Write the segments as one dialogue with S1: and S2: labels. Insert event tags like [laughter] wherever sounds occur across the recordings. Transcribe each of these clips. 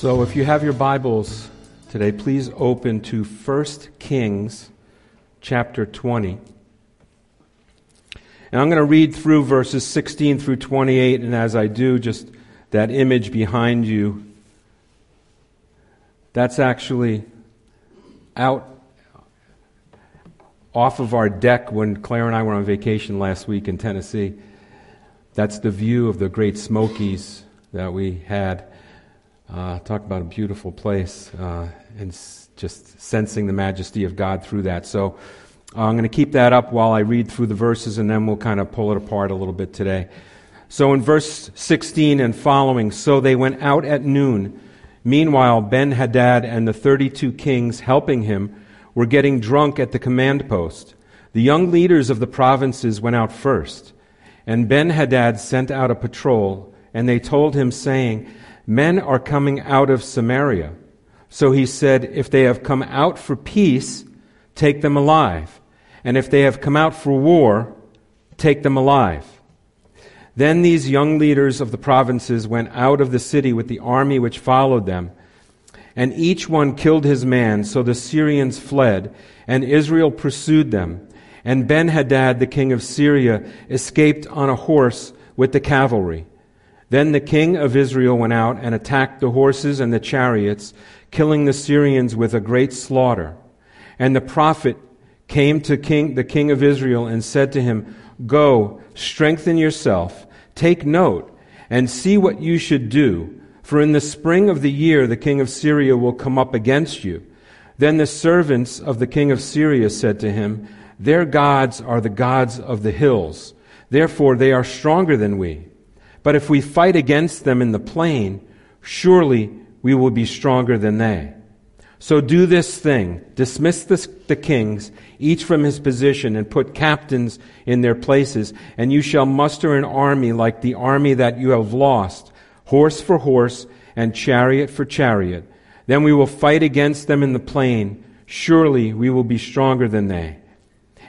S1: So if you have your Bibles today, please open to 1 Kings chapter 20. And I'm going to read through verses 16 through 28, and as I do, just that image behind you, that's actually out off of our deck when Claire and I were on vacation last week in Tennessee. That's the view of the Great Smokies that we had. Uh, talk about a beautiful place uh, and s- just sensing the majesty of God through that. So uh, I'm going to keep that up while I read through the verses and then we'll kind of pull it apart a little bit today. So in verse 16 and following, so they went out at noon. Meanwhile, Ben Hadad and the 32 kings helping him were getting drunk at the command post. The young leaders of the provinces went out first. And Ben Hadad sent out a patrol, and they told him, saying, Men are coming out of Samaria. So he said, If they have come out for peace, take them alive. And if they have come out for war, take them alive. Then these young leaders of the provinces went out of the city with the army which followed them. And each one killed his man, so the Syrians fled, and Israel pursued them. And Ben Hadad, the king of Syria, escaped on a horse with the cavalry. Then the king of Israel went out and attacked the horses and the chariots, killing the Syrians with a great slaughter. And the prophet came to king, the king of Israel and said to him, Go, strengthen yourself, take note, and see what you should do. For in the spring of the year the king of Syria will come up against you. Then the servants of the king of Syria said to him, Their gods are the gods of the hills. Therefore they are stronger than we. But if we fight against them in the plain, surely we will be stronger than they. So do this thing dismiss the, the, kings, each from his position, and put captains in their places, and you shall muster an army like the army that you have lost, horse for horse, and chariot for chariot. Then we will fight against them in the plain. Surely we will be stronger than they.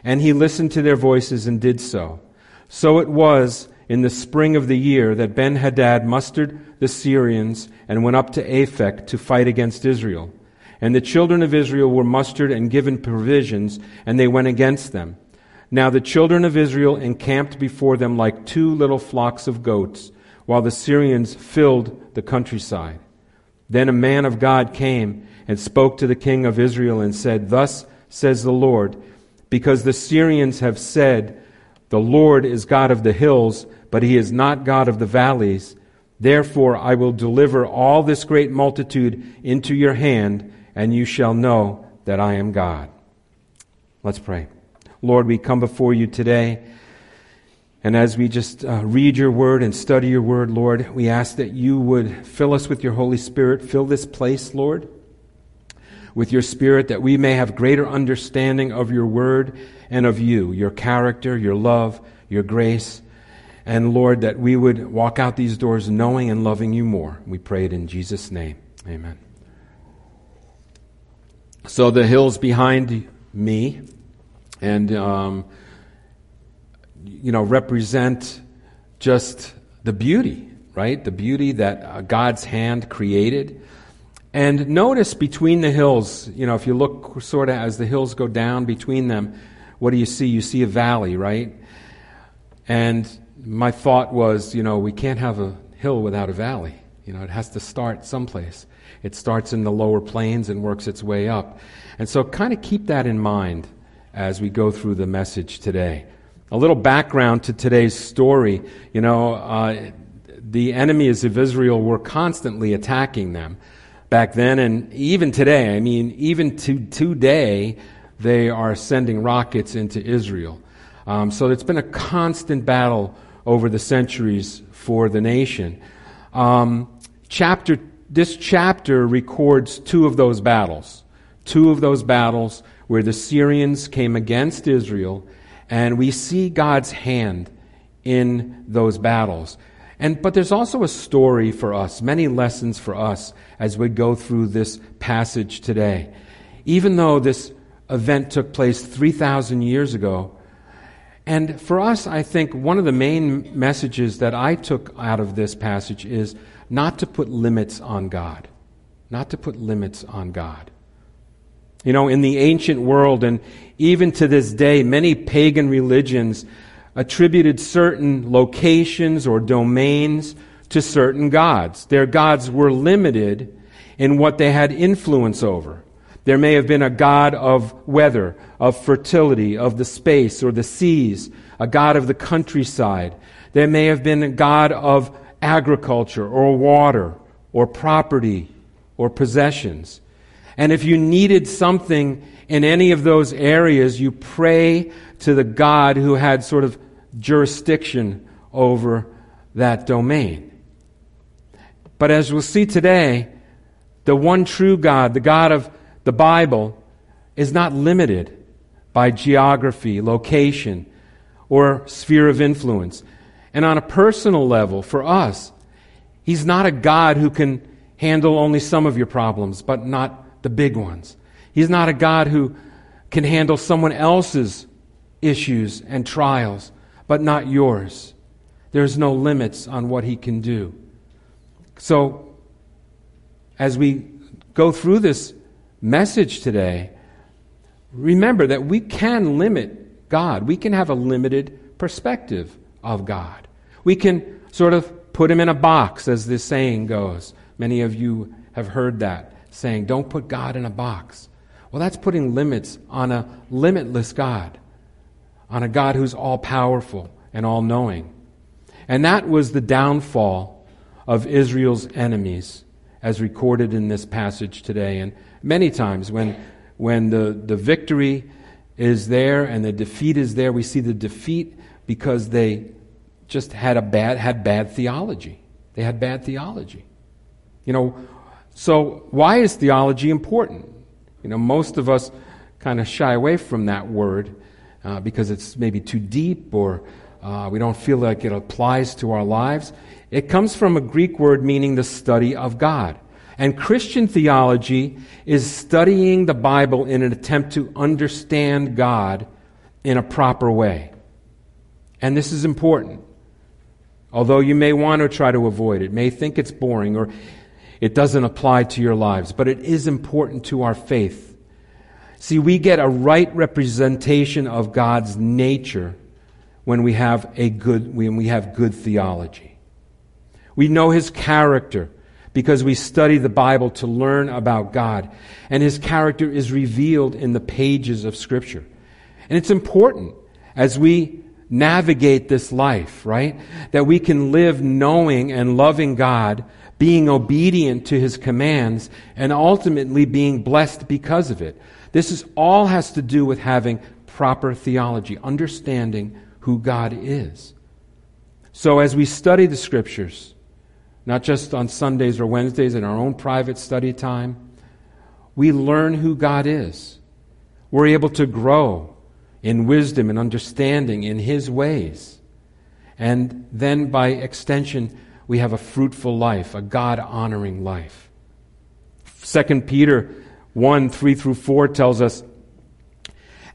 S1: And he listened to their voices and did so. So it was in the spring of the year that Ben Hadad mustered the Syrians and went up to Aphek to fight against Israel. And the children of Israel were mustered and given provisions, and they went against them. Now the children of Israel encamped before them like two little flocks of goats, while the Syrians filled the countryside. Then a man of God came and spoke to the king of Israel and said, Thus says the Lord, because the Syrians have said, The Lord is God of the hills, but he is not God of the valleys. Therefore I will deliver all this great multitude into your hand, and you shall know that I am God. Let's pray. Lord, we come before you today, and as we just uh, read your word and study your word, Lord, we ask that you would fill us with your Holy Spirit. Fill this place, Lord, with your Spirit, that we may have greater understanding of your word and of you, your character, your love, your grace. And Lord, that we would walk out these doors knowing and loving you more. We pray it in Jesus' name. Amen. So the hills behind me, and um, you know, represent just the beauty, right? The beauty that God's hand created. And notice between the hills, you know, if you look sort of as the hills go down between them, what do you see? You see a valley, right? And my thought was, you know, we can't have a hill without a valley. You know, it has to start someplace. It starts in the lower plains and works its way up. And so kind of keep that in mind as we go through the message today. A little background to today's story. You know, uh, the enemies of Israel were constantly attacking them back then and even today. I mean, even to today, they are sending rockets into Israel. Um, so it's been a constant battle over the centuries for the nation. Um, chapter this chapter records two of those battles. Two of those battles where the Syrians came against Israel, and we see God's hand in those battles. And, but there's also a story for us, many lessons for us as we go through this passage today. Even though this event took place 3,000 years ago, and for us, I think one of the main messages that I took out of this passage is not to put limits on God. Not to put limits on God. You know, in the ancient world, and even to this day, many pagan religions attributed certain locations or domains to certain gods. Their gods were limited in what they had influence over. There may have been a god of weather, of fertility, of the space or the seas, a god of the countryside. There may have been a god of agriculture or water or property or possessions. And if you needed something in any of those areas, you pray to the God who had sort of jurisdiction over that domain. But as we'll see today, the one true God, the God of the Bible, is not limited by geography, location, or sphere of influence. And on a personal level, for us, He's not a God who can handle only some of your problems, but not the big ones. He's not a God who can handle someone else's issues and trials, but not yours. There's no limits on what He can do. So, as we go through this message today, remember that we can limit God. We can have a limited perspective of God. We can sort of put him in a box, as this saying goes. Many of you have heard that saying, don't put God in a box. Well, that's putting limits on a limitless God, on a God who's all powerful and all knowing. And that was the downfall of Israel's enemies, as recorded in this passage today. And many times when, when the, the victory is there and the defeat is there, we see the defeat because they just had a bad had bad theology. They had bad theology. You know, so why is theology important? You know, most of us kind of shy away from that word uh, because it's maybe too deep or uh, we don't feel like it applies to our lives. It comes from a Greek word meaning the study of God. And Christian theology is studying the Bible in an attempt to understand God in a proper way. And this is important. Although you may want to try to avoid it, may think it's boring or it doesn't apply to your lives, but it is important to our faith. See, we get a right representation of God's nature when we have a good when we have good theology. We know his character because we study the Bible to learn about God. And his character is revealed in the pages of Scripture. And it's important as we navigate this life, right? That we can live knowing and loving God, being obedient to his commands, and ultimately being blessed because of it. This is all has to do with having proper theology, understanding who God is. So as we study the scriptures, not just on Sundays or Wednesdays in our own private study time. We learn who God is. We're able to grow in wisdom and understanding in His ways. And then by extension, we have a fruitful life, a God honoring life. 2 Peter 1 3 through 4 tells us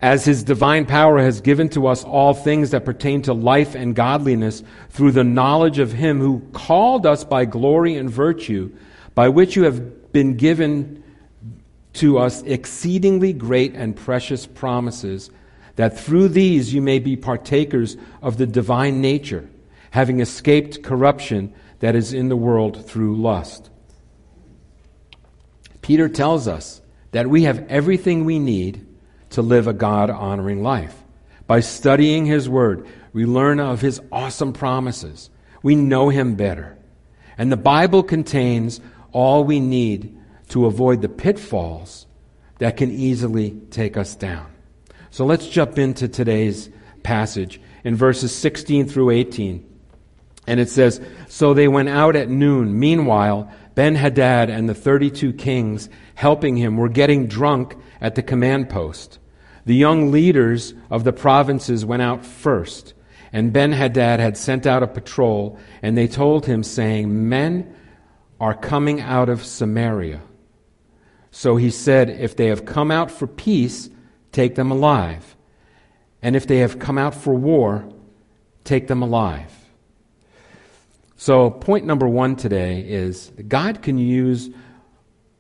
S1: as his divine power has given to us all things that pertain to life and godliness through the knowledge of him who called us by glory and virtue, by which you have been given to us exceedingly great and precious promises, that through these you may be partakers of the divine nature, having escaped corruption that is in the world through lust. Peter tells us that we have everything we need to live a God honoring life. By studying His Word, we learn of His awesome promises. We know Him better. And the Bible contains all we need to avoid the pitfalls that can easily take us down. So let's jump into today's passage in verses 16 through 18. And it says, So they went out at noon. Meanwhile, Ben Hadad and the 32 kings helping him were getting drunk at the command post. The young leaders of the provinces went out first, and Ben Hadad had sent out a patrol, and they told him, saying, Men are coming out of Samaria. So he said, If they have come out for peace, take them alive. And if they have come out for war, take them alive. So, point number one today is God can use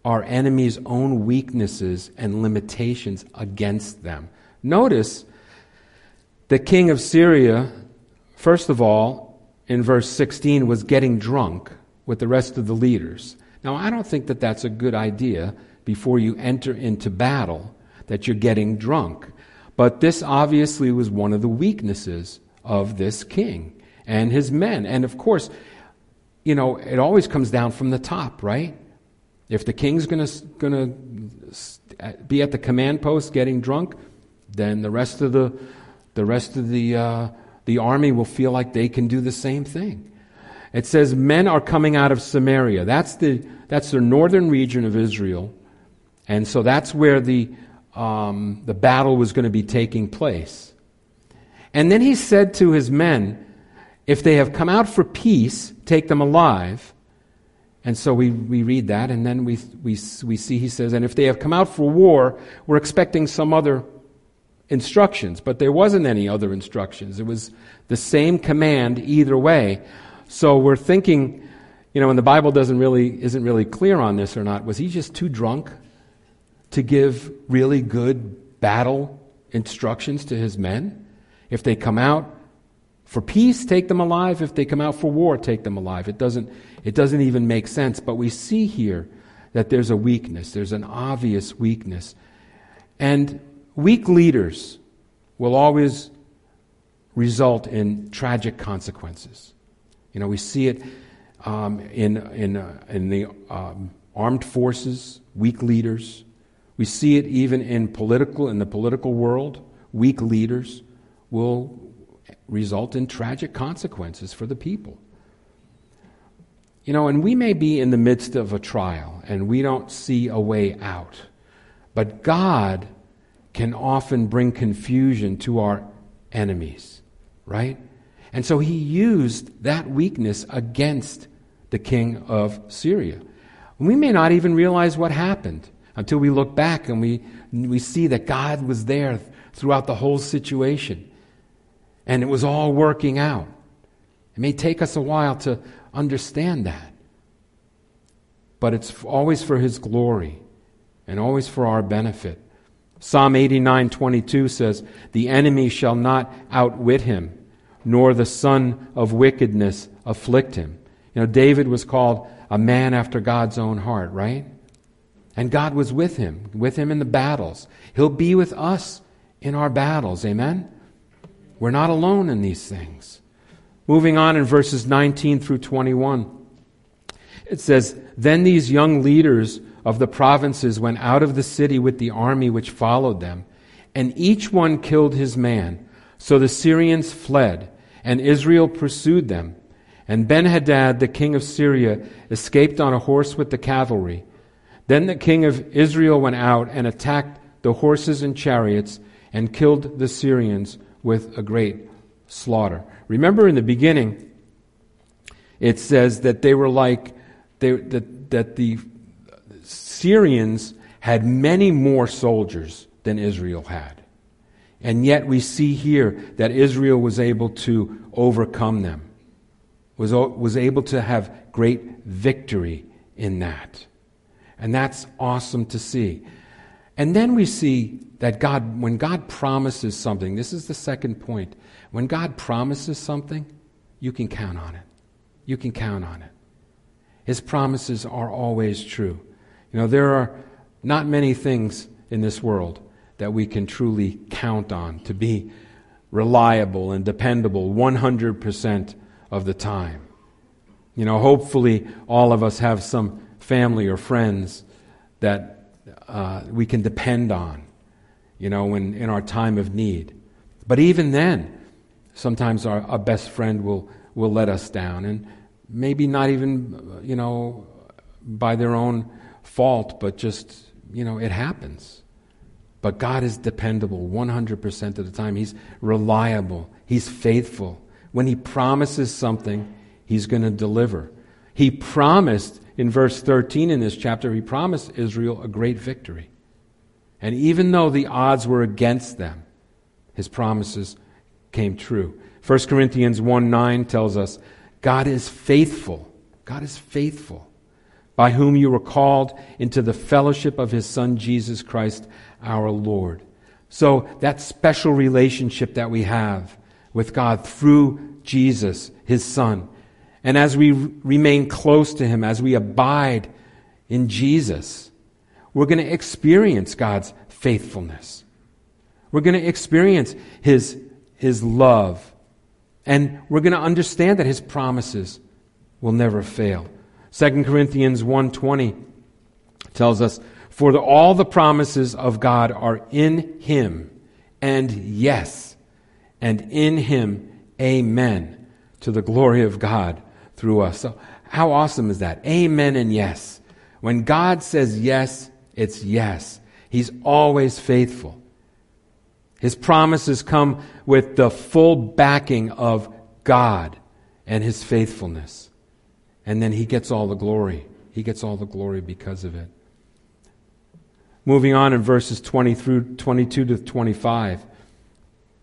S1: our enemy's own weaknesses and limitations against them. Notice the king of Syria, first of all, in verse 16, was getting drunk with the rest of the leaders. Now, I don't think that that's a good idea before you enter into battle, that you're getting drunk. But this obviously was one of the weaknesses of this king and his men. And of course, you know, it always comes down from the top, right? If the king's going to going to be at the command post getting drunk, then the rest of the the rest of the uh, the army will feel like they can do the same thing. It says men are coming out of Samaria. That's the that's the northern region of Israel, and so that's where the um, the battle was going to be taking place. And then he said to his men, If they have come out for peace, take them alive. And so we, we read that, and then we, we, we see he says, And if they have come out for war, we're expecting some other instructions. But there wasn't any other instructions. It was the same command either way. So we're thinking, you know, and the Bible doesn't really, isn't really clear on this or not. Was he just too drunk to give really good battle instructions to his men? If they come out for peace, take them alive. If they come out for war, take them alive. It doesn't, it doesn't even make sense. But we see here that there's a weakness, there's an obvious weakness. And weak leaders will always result in tragic consequences. You know, we see it um, in, in, uh, in the um, armed forces, weak leaders. We see it even in political in the political world. Weak leaders will result in tragic consequences for the people. You know, and we may be in the midst of a trial and we don't see a way out. But God can often bring confusion to our enemies, right? And so he used that weakness against the king of Syria. We may not even realize what happened until we look back and we, we see that God was there throughout the whole situation and it was all working out. It may take us a while to understand that, but it's always for His glory and always for our benefit. Psalm 89:22 says, "The enemy shall not outwit him, nor the son of wickedness afflict him." You know, David was called a man after God's own heart, right? And God was with him, with him in the battles. He'll be with us in our battles. Amen? We're not alone in these things. Moving on in verses 19 through 21, it says, Then these young leaders of the provinces went out of the city with the army which followed them, and each one killed his man. So the Syrians fled, and Israel pursued them. And Benhadad, the king of Syria, escaped on a horse with the cavalry. Then the king of Israel went out and attacked the horses and chariots and killed the Syrians with a great slaughter. Remember in the beginning, it says that they were like, they, that, that the Syrians had many more soldiers than Israel had. And yet we see here that Israel was able to overcome them, was, was able to have great victory in that. And that's awesome to see. And then we see that God, when God promises something, this is the second point. When God promises something, you can count on it. You can count on it. His promises are always true. You know, there are not many things in this world that we can truly count on to be reliable and dependable 100% of the time. You know, hopefully all of us have some family or friends that uh, we can depend on, you know, in, in our time of need. But even then, sometimes our, our best friend will, will let us down and maybe not even, you know, by their own fault, but just, you know, it happens. But God is dependable 100% of the time. He's reliable, He's faithful. When He promises something, He's going to deliver. He promised in verse 13 in this chapter, He promised Israel a great victory. And even though the odds were against them, His promises came true. 1 Corinthians 1 9 tells us, God is faithful. God is faithful, by whom you were called into the fellowship of His Son, Jesus Christ our Lord. So, that special relationship that we have with God through Jesus, His Son. And as we remain close to Him, as we abide in Jesus, we're going to experience God's faithfulness. We're going to experience His, His love. And we're going to understand that His promises will never fail. 2 Corinthians 1.20 tells us, For the, all the promises of God are in Him, and yes, and in Him, amen, to the glory of God through us. So, how awesome is that? Amen and yes. When God says yes, it's yes. He's always faithful. His promises come with the full backing of God and His faithfulness. And then He gets all the glory. He gets all the glory because of it. Moving on in verses 20 through 22 to 25.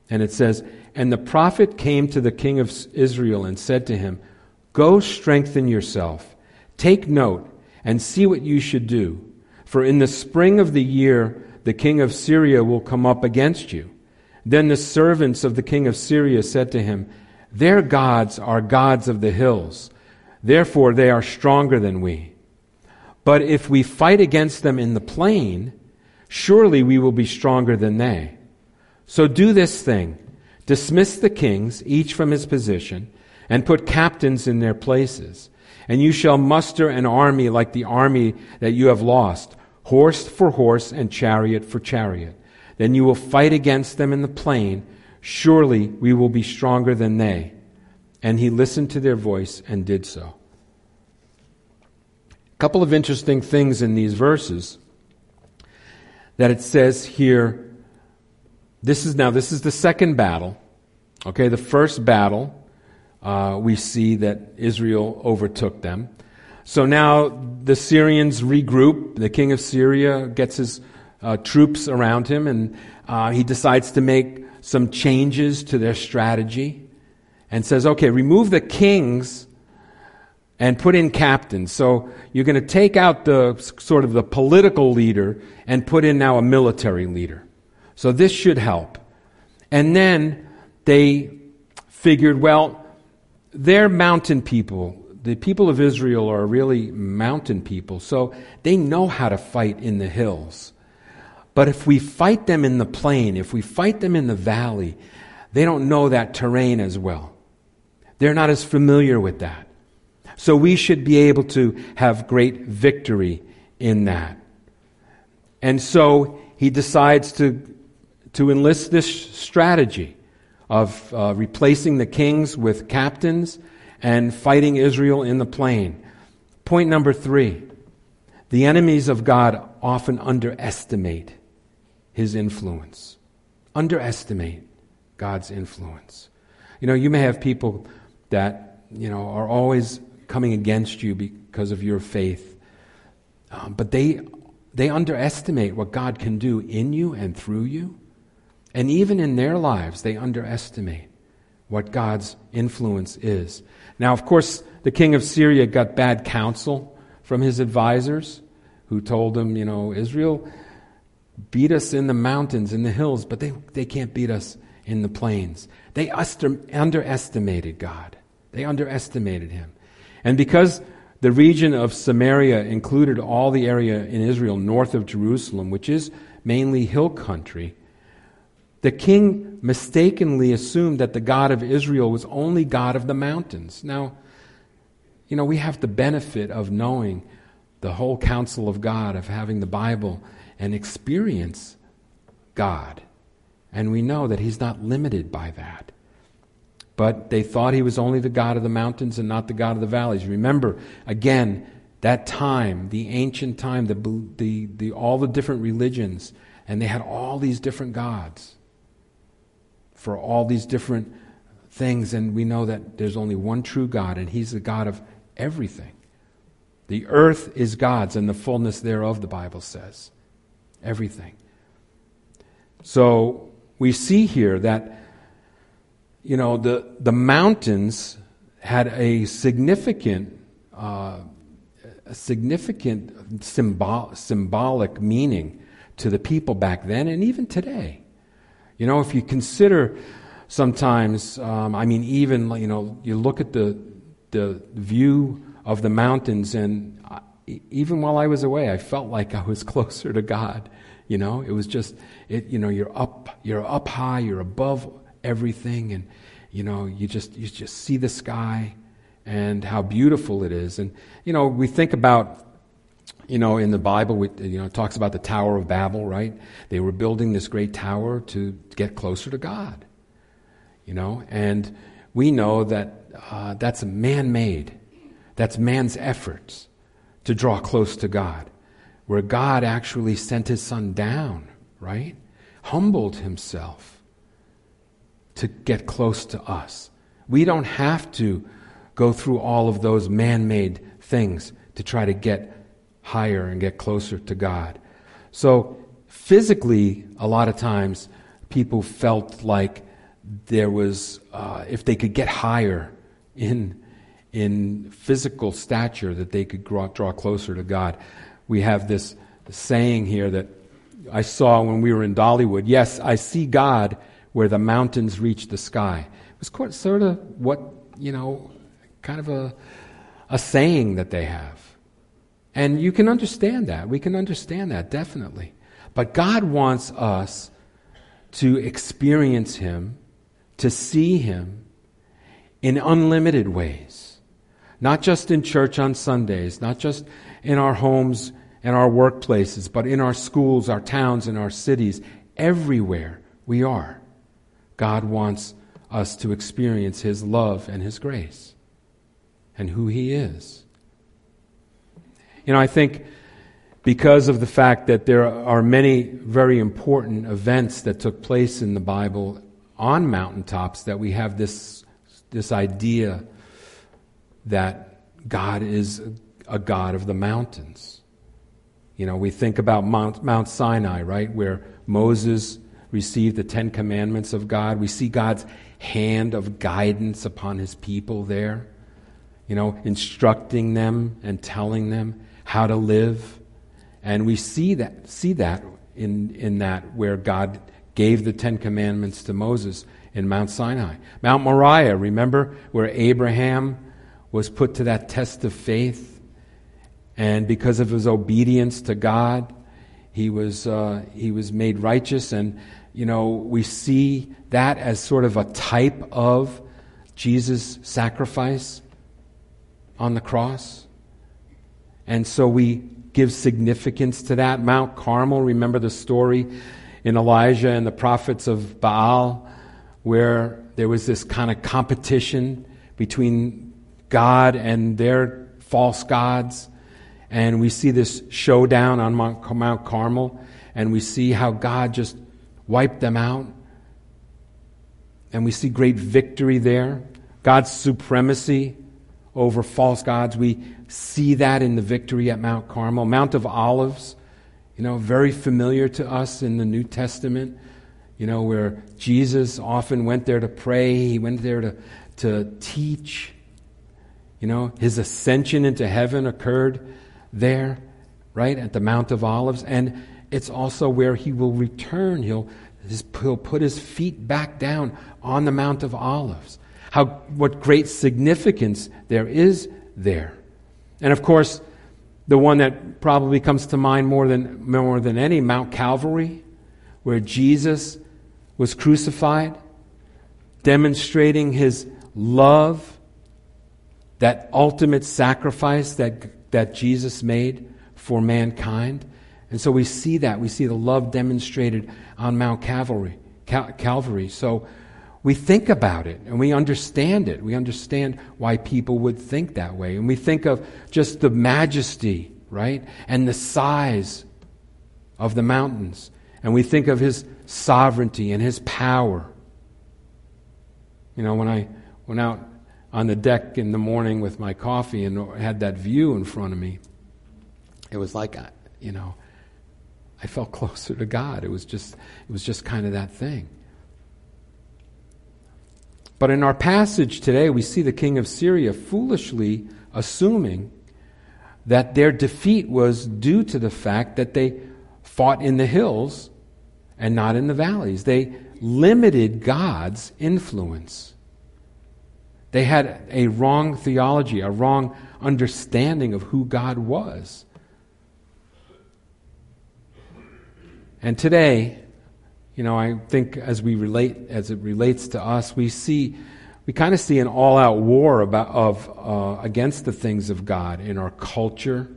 S1: And it says, And the prophet came to the king of Israel and said to him, Go strengthen yourself, take note, and see what you should do. For in the spring of the year, the king of Syria will come up against you. Then the servants of the king of Syria said to him, Their gods are gods of the hills. Therefore they are stronger than we. But if we fight against them in the plain, surely we will be stronger than they. So do this thing dismiss the kings, each from his position and put captains in their places. And you shall muster an army like the army that you have lost, horse for horse and chariot for chariot. Then you will fight against them in the plain. Surely we will be stronger than they. And he listened to their voice and did so. A couple of interesting things in these verses that it says here. This is now, this is the second battle. Okay, the first battle uh, we see that Israel overtook them. So now the Syrians regroup. The king of Syria gets his uh, troops around him, and uh, he decides to make some changes to their strategy and says, okay, remove the kings and put in captains. So you're going to take out the sort of the political leader and put in now a military leader. So this should help. And then they figured, well, they're mountain people. The people of Israel are really mountain people, so they know how to fight in the hills. But if we fight them in the plain, if we fight them in the valley, they don't know that terrain as well. They're not as familiar with that. So we should be able to have great victory in that. And so he decides to, to enlist this strategy of uh, replacing the kings with captains and fighting Israel in the plain. Point number three the enemies of God often underestimate his influence. Underestimate God's influence. You know, you may have people that, you know, are always coming against you because of your faith, um, but they, they underestimate what God can do in you and through you. And even in their lives, they underestimate what God's influence is. Now, of course, the king of Syria got bad counsel from his advisors who told him, you know, Israel beat us in the mountains, in the hills, but they, they can't beat us in the plains. They underestimated God. They underestimated him. And because the region of Samaria included all the area in Israel north of Jerusalem, which is mainly hill country, the king mistakenly assumed that the God of Israel was only God of the mountains. Now, you know, we have the benefit of knowing the whole counsel of God, of having the Bible and experience God. And we know that He's not limited by that. But they thought He was only the God of the mountains and not the God of the valleys. Remember, again, that time, the ancient time, the, the, the, all the different religions, and they had all these different gods for all these different things. And we know that there's only one true God, and He's the God of everything. The earth is God's, and the fullness thereof, the Bible says. Everything. So we see here that, you know, the, the mountains had a significant uh, a significant symbol, symbolic meaning to the people back then and even today. You know, if you consider sometimes, um, I mean, even, you know, you look at the, the view of the mountains, and I, even while I was away, I felt like I was [laughs] closer to God. You know, it was just, it, you know, you're up, you're up high, you're above everything, and, you know, you just, you just see the sky and how beautiful it is. And, you know, we think about, you know, in the Bible, we, you know, it talks about the Tower of Babel, right? They were building this great tower to get closer to God, you know, and we know that uh, that's man made, that's man's efforts to draw close to God, where God actually sent his son down, right? Humbled himself to get close to us. We don't have to go through all of those man made things to try to get higher and get closer to God. So, physically, a lot of times, people felt like there was, uh, if they could get higher in, in physical stature, that they could draw, draw closer to God. We have this saying here that I saw when we were in Dollywood. Yes, I see God where the mountains reach the sky. It was quite, sort of what, you know, kind of a, a saying that they have. And you can understand that. We can understand that, definitely. But God wants us to experience Him, to see Him in unlimited ways. Not just in church on Sundays, not just in our homes and our workplaces, but in our schools, our towns, and our cities, everywhere we are. God wants us to experience His love and His grace and who He is. You know, I think because of the fact that there are many very important events that took place in the Bible on mountaintops, that we have this, this idea that God is a God of the mountains. You know, we think about Mount, Mount Sinai, right, where Moses received the Ten Commandments of God. We see God's hand of guidance upon his people there you know, instructing them and telling them how to live. And we see that, see that in, in that where God gave the Ten Commandments to Moses in Mount Sinai. Mount Moriah, remember, where Abraham was put to that test of faith. And because of his obedience to God, he was, uh, he was made righteous. And, you know, we see that as sort of a type of Jesus' sacrifice on the cross. And so we give significance to that. Mount Carmel, remember the story in Elijah and the prophets of Baal, where there was this kind of competition between God and their false gods. And we see this showdown on Mount Carmel, and we see how God just wiped them out. And we see great victory there. God's supremacy over false gods. We see that in the victory at Mount Carmel. Mount of Olives, you know, very familiar to us in the New Testament, you know, where Jesus often went there to pray, he went there to, to teach. You know, his ascension into heaven occurred there, right, at the Mount of Olives. And it's also where he will return. He'll, he'll put his feet back down on the Mount of Olives how, what great significance there is there. And of course, the one that probably comes to mind more than, more than any, Mount Calvary, where Jesus was crucified, demonstrating his love, that ultimate sacrifice that, that Jesus made for mankind. And so we see that. We see the love demonstrated on Mount Calvary. Cal- Calvary. So we think about it and we understand it. We understand why people would think that way. And we think of just the majesty, right? And the size of the mountains. And we think of his sovereignty and his power. You know, when I went out on the deck in the morning with my coffee and had that view in front of me, it was like, uh, you know, I felt [laughs] closer to God. It was just, it was just kind of that thing. But in our passage today, we see the king of Syria foolishly assuming that their defeat was due to the fact that they fought in the hills and not in the valleys. They limited God's influence. They had a wrong theology, a wrong understanding of who God was. And today, you know, I think as we relate, as it relates to us, we see, we kind of see an all-out war about, of, uh, against the things of God in our culture,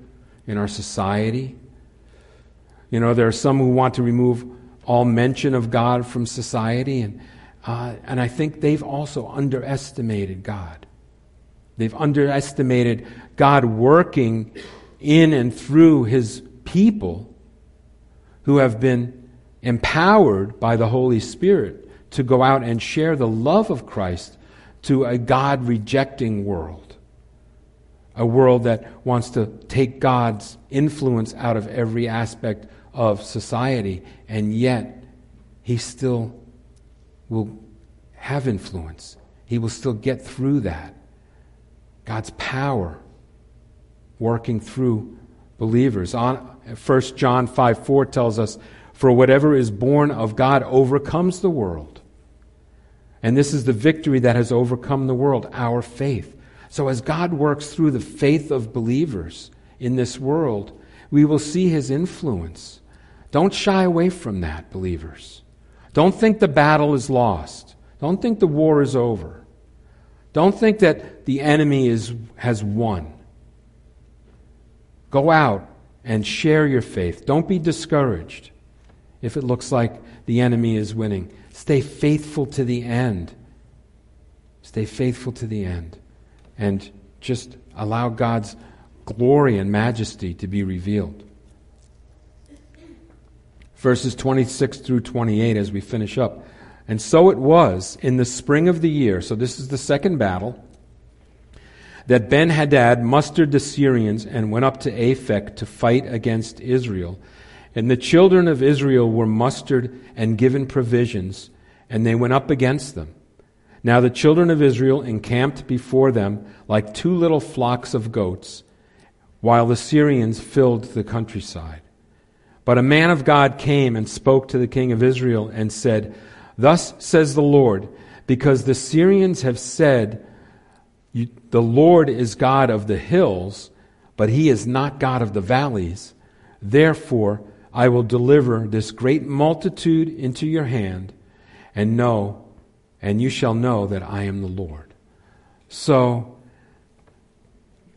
S1: in our society. You know, there are some who want to remove all mention of God from society, and, uh, and I think they've also underestimated God. They've underestimated God working in and through His people who have been empowered by the Holy Spirit to go out and share the love of Christ to a God rejecting world. A world that wants to take God's influence out of every aspect of society, and yet He still will have influence. He will still get through that. God's power working through believers. On 1 John 5 4 tells us for whatever is born of God overcomes the world. And this is the victory that has overcome the world, our faith. So as God works through the faith of believers in this world, we will see his influence. Don't shy away from that, believers. Don't think the battle is lost. Don't think the war is over. Don't think that the enemy is, has won. Go out and share your faith. Don't be discouraged if it looks like the enemy is winning. Stay faithful to the end. Stay faithful to the end. And just allow God's glory and majesty to be revealed. Verses 26 through 28 as we finish up. And so it was in the spring of the year, so this is the second battle, that Ben Hadad mustered the Syrians and went up to Aphek to fight against Israel. And the children of Israel were mustered and given provisions, and they went up against them. Now the children of Israel encamped before them like two little flocks of goats, while the Syrians filled the countryside. But a man of God came and spoke to the king of Israel and said, Thus says the Lord, because the Syrians have said, The Lord is God of the hills, but he is not God of the valleys. Therefore, I will deliver this great multitude into your hand, and know, and you shall know that I am the Lord. So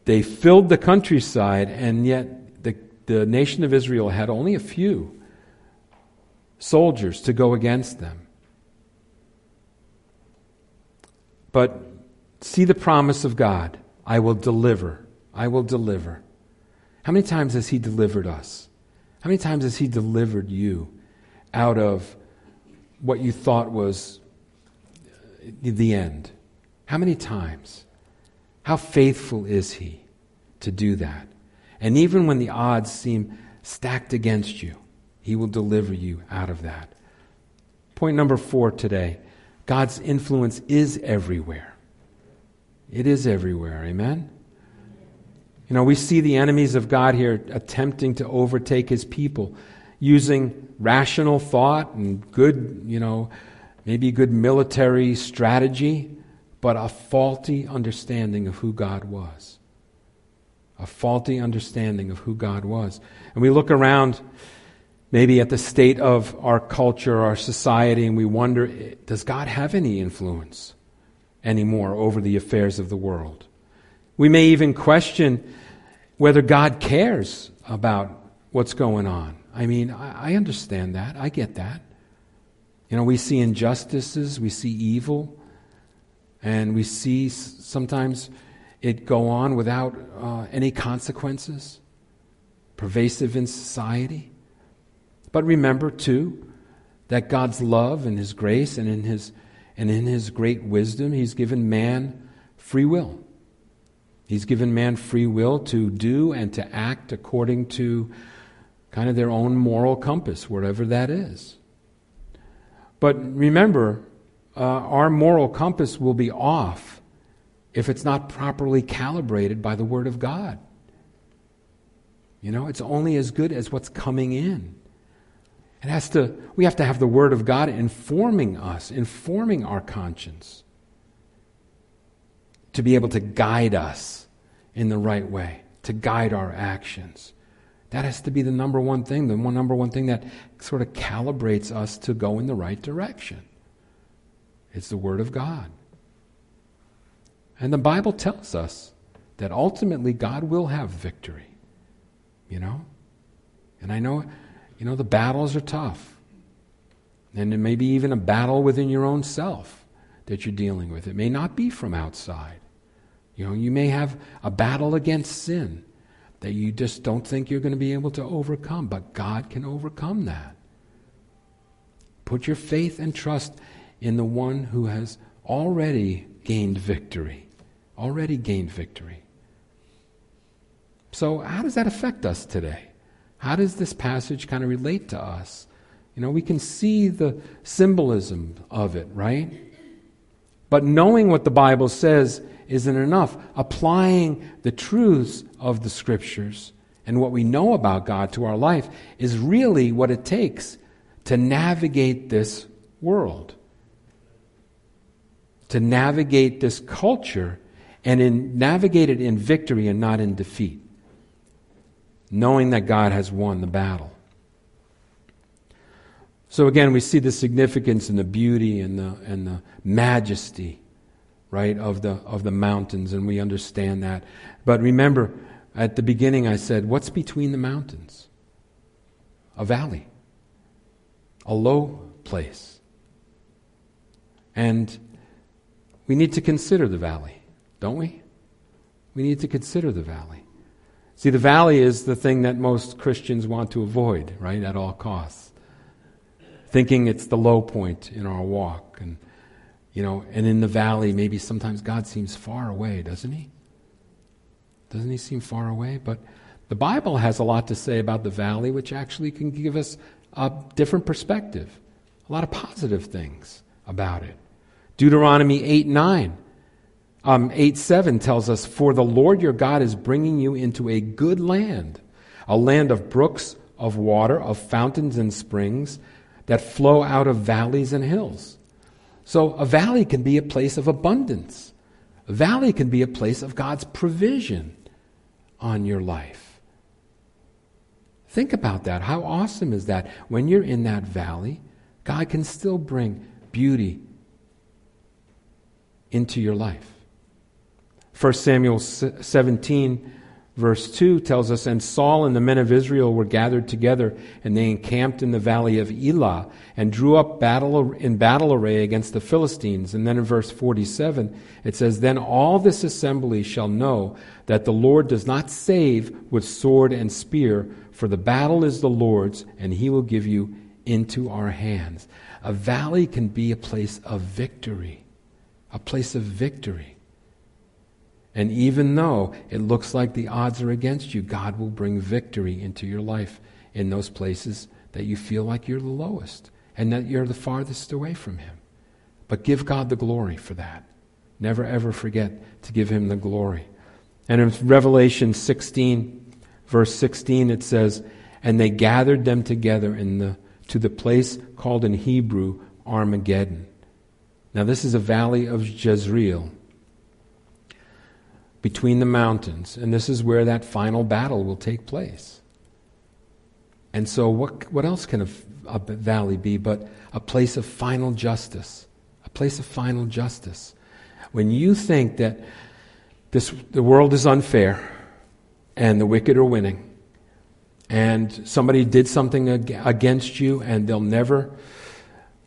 S1: they filled the countryside, and yet the, the nation of Israel had only a few soldiers to go against them. But see the promise of God I will deliver. I will deliver. How many times has He delivered us? How many times has He delivered you out of what you thought was the end? How many times? How faithful is He to do that? And even when the odds seem stacked against you, He will deliver you out of that. Point number four today God's influence is everywhere. It is everywhere. Amen? You know, we see the enemies of God here attempting to overtake his people using rational thought and good, you know, maybe good military strategy, but a faulty understanding of who God was. A faulty understanding of who God was. And we look around maybe at the state of our culture, our society, and we wonder does God have any influence anymore over the affairs of the world? We may even question whether God cares about what's going on. I mean, I, understand that. I get that. You know, we see injustices, we see evil, and we see sometimes it go on without uh, any consequences, pervasive in society. But remember, too, that God's love and His grace and in His, and in His great wisdom, He's given man free will. He's given man free will to do and to act according to kind of their own moral compass, wherever that is. But remember, uh, our moral compass will be off if it's not properly calibrated by the Word of God. You know, it's only as good as what's coming in. It has to, we have to have the Word of God informing us, informing our conscience, to be able to guide us in the right way, to guide our actions. That has to be the number one thing, the one number one thing that sort of calibrates us to go in the right direction. It's the Word of God. And the Bible tells us that ultimately God will have victory. You know? And I know, you know, the battles are tough. And it may be even a battle within your own self that you're dealing with. It may not be from outside. You know, you may have a battle against sin that you just don't think you're going to be able to overcome, but God can overcome that. Put your faith and trust in the one who has already gained victory. Already gained victory. So, how does that affect us today? How does this passage kind of relate to us? You know, we can see the symbolism of it, right? But knowing what the Bible says isn't enough. Applying the truths of the Scriptures and what we know about God to our life is really what it takes to navigate this world, to navigate this culture, and in, navigate it in victory and not in defeat, knowing that God has won the battle. So again, we see the significance and the beauty and the, and the majesty right, of the, of the mountains, and we understand that. But remember, at the beginning I said, what's between the mountains? A valley, a low place. And we need to consider the valley, don't we? We need to consider the valley. See, the valley is the thing that most Christians want to avoid, right, at all costs. Thinking it's the low point in our walk. And you know, and in the valley, maybe sometimes God seems far away, doesn't he? Doesn't he seem far away? But the Bible has a lot to say about the valley, which actually can give us a different perspective, a lot of positive things about it. Deuteronomy 8 9. Um, 8 7 tells us, For the Lord your God is bringing you into a good land, a land of brooks of water, of fountains and springs that flow out of valleys and hills. So a valley can be a place of abundance. A valley can be a place of God's provision on your life. Think about that. How awesome is that? When you're in that valley, God can still bring beauty into your life. 1 Samuel 17 Verse 2 tells us, And Saul and the men of Israel were gathered together, and they encamped in the valley of Elah, and drew up battle in battle array against the Philistines. And then in verse 47, it says, Then all this assembly shall know that the Lord does not save with sword and spear, for the battle is the Lord's, and he will give you into our hands. A valley can be a place of victory, a place of victory. And even though it looks like the odds are against you, God will bring victory into your life in those places that you feel like you're the lowest and that you're the farthest away from Him. But give God the glory for that. Never ever forget to give Him the glory. And in Revelation 16, verse 16, it says, And they gathered them together in the, to the place called in Hebrew Armageddon. Now, this is a valley of Jezreel between the mountains. And this is where that final battle will take place. And so, what, what else can a, a valley be but a place of final justice? A place of final justice. When you think that this, the world is unfair and the wicked are winning, and somebody did something against you and they'll never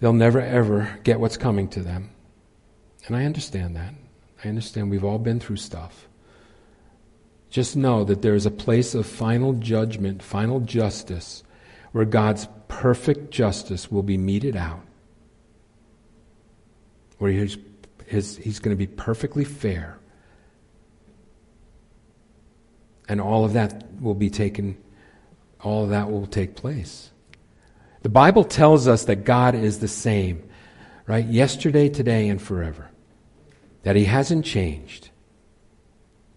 S1: they'll never ever get what's coming to them. And I understand that. I understand we've all been through stuff. Just know that there is a place of final judgment, final justice, where God's perfect justice will be meted out. Where he's, his, he's going to be perfectly fair. And all of that will be taken, all of that will take place. The Bible tells us that God is the same, right? Yesterday, today, and forever. That He hasn't changed.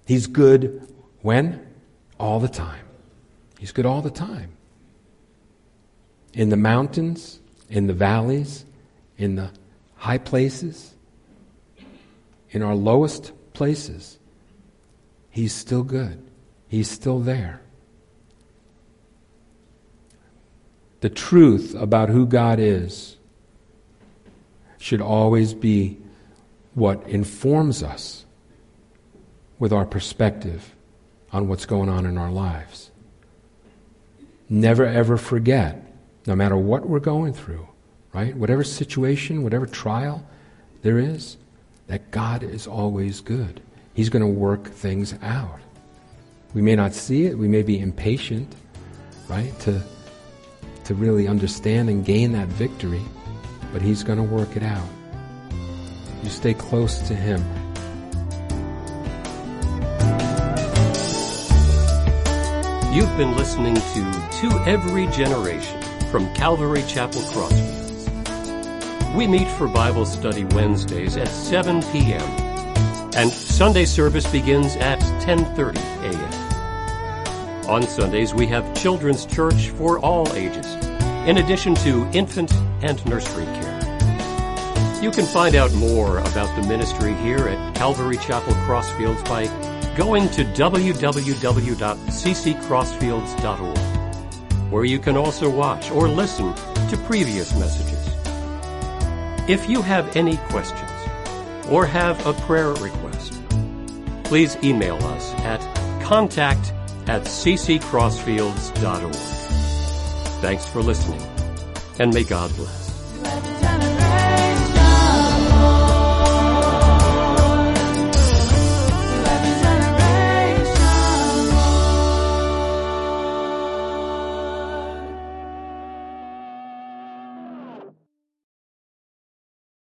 S1: He's good when? All the time. He's good all the time. In the mountains, in the valleys, in the high places, in our lowest places, He's still good. He's still there. The truth about who God is should always be what informs us with our perspective on what's going on in our lives. Never ever forget, no matter what we're going through, right? Whatever situation, whatever trial there is, that God is always good. He's going to work things out. We may not see it, we may be impatient, right, to, to really understand and gain that victory, but He's going to work it out. You stay close to Him.
S2: You've been listening to To Every Generation from Calvary Chapel Crossfields. We meet for Bible study Wednesdays at 7 p.m. and Sunday service begins at 10:30 a.m. On Sundays we have children's church for all ages, in addition to infant and nursery care. You can find out more about the ministry here at Calvary Chapel Crossfields by going to www.cccrossfields.org, where you can also watch or listen to previous messages. If you have any questions or have a prayer request, please email us at contact at cccrossfields.org. Thanks for listening, and may God bless.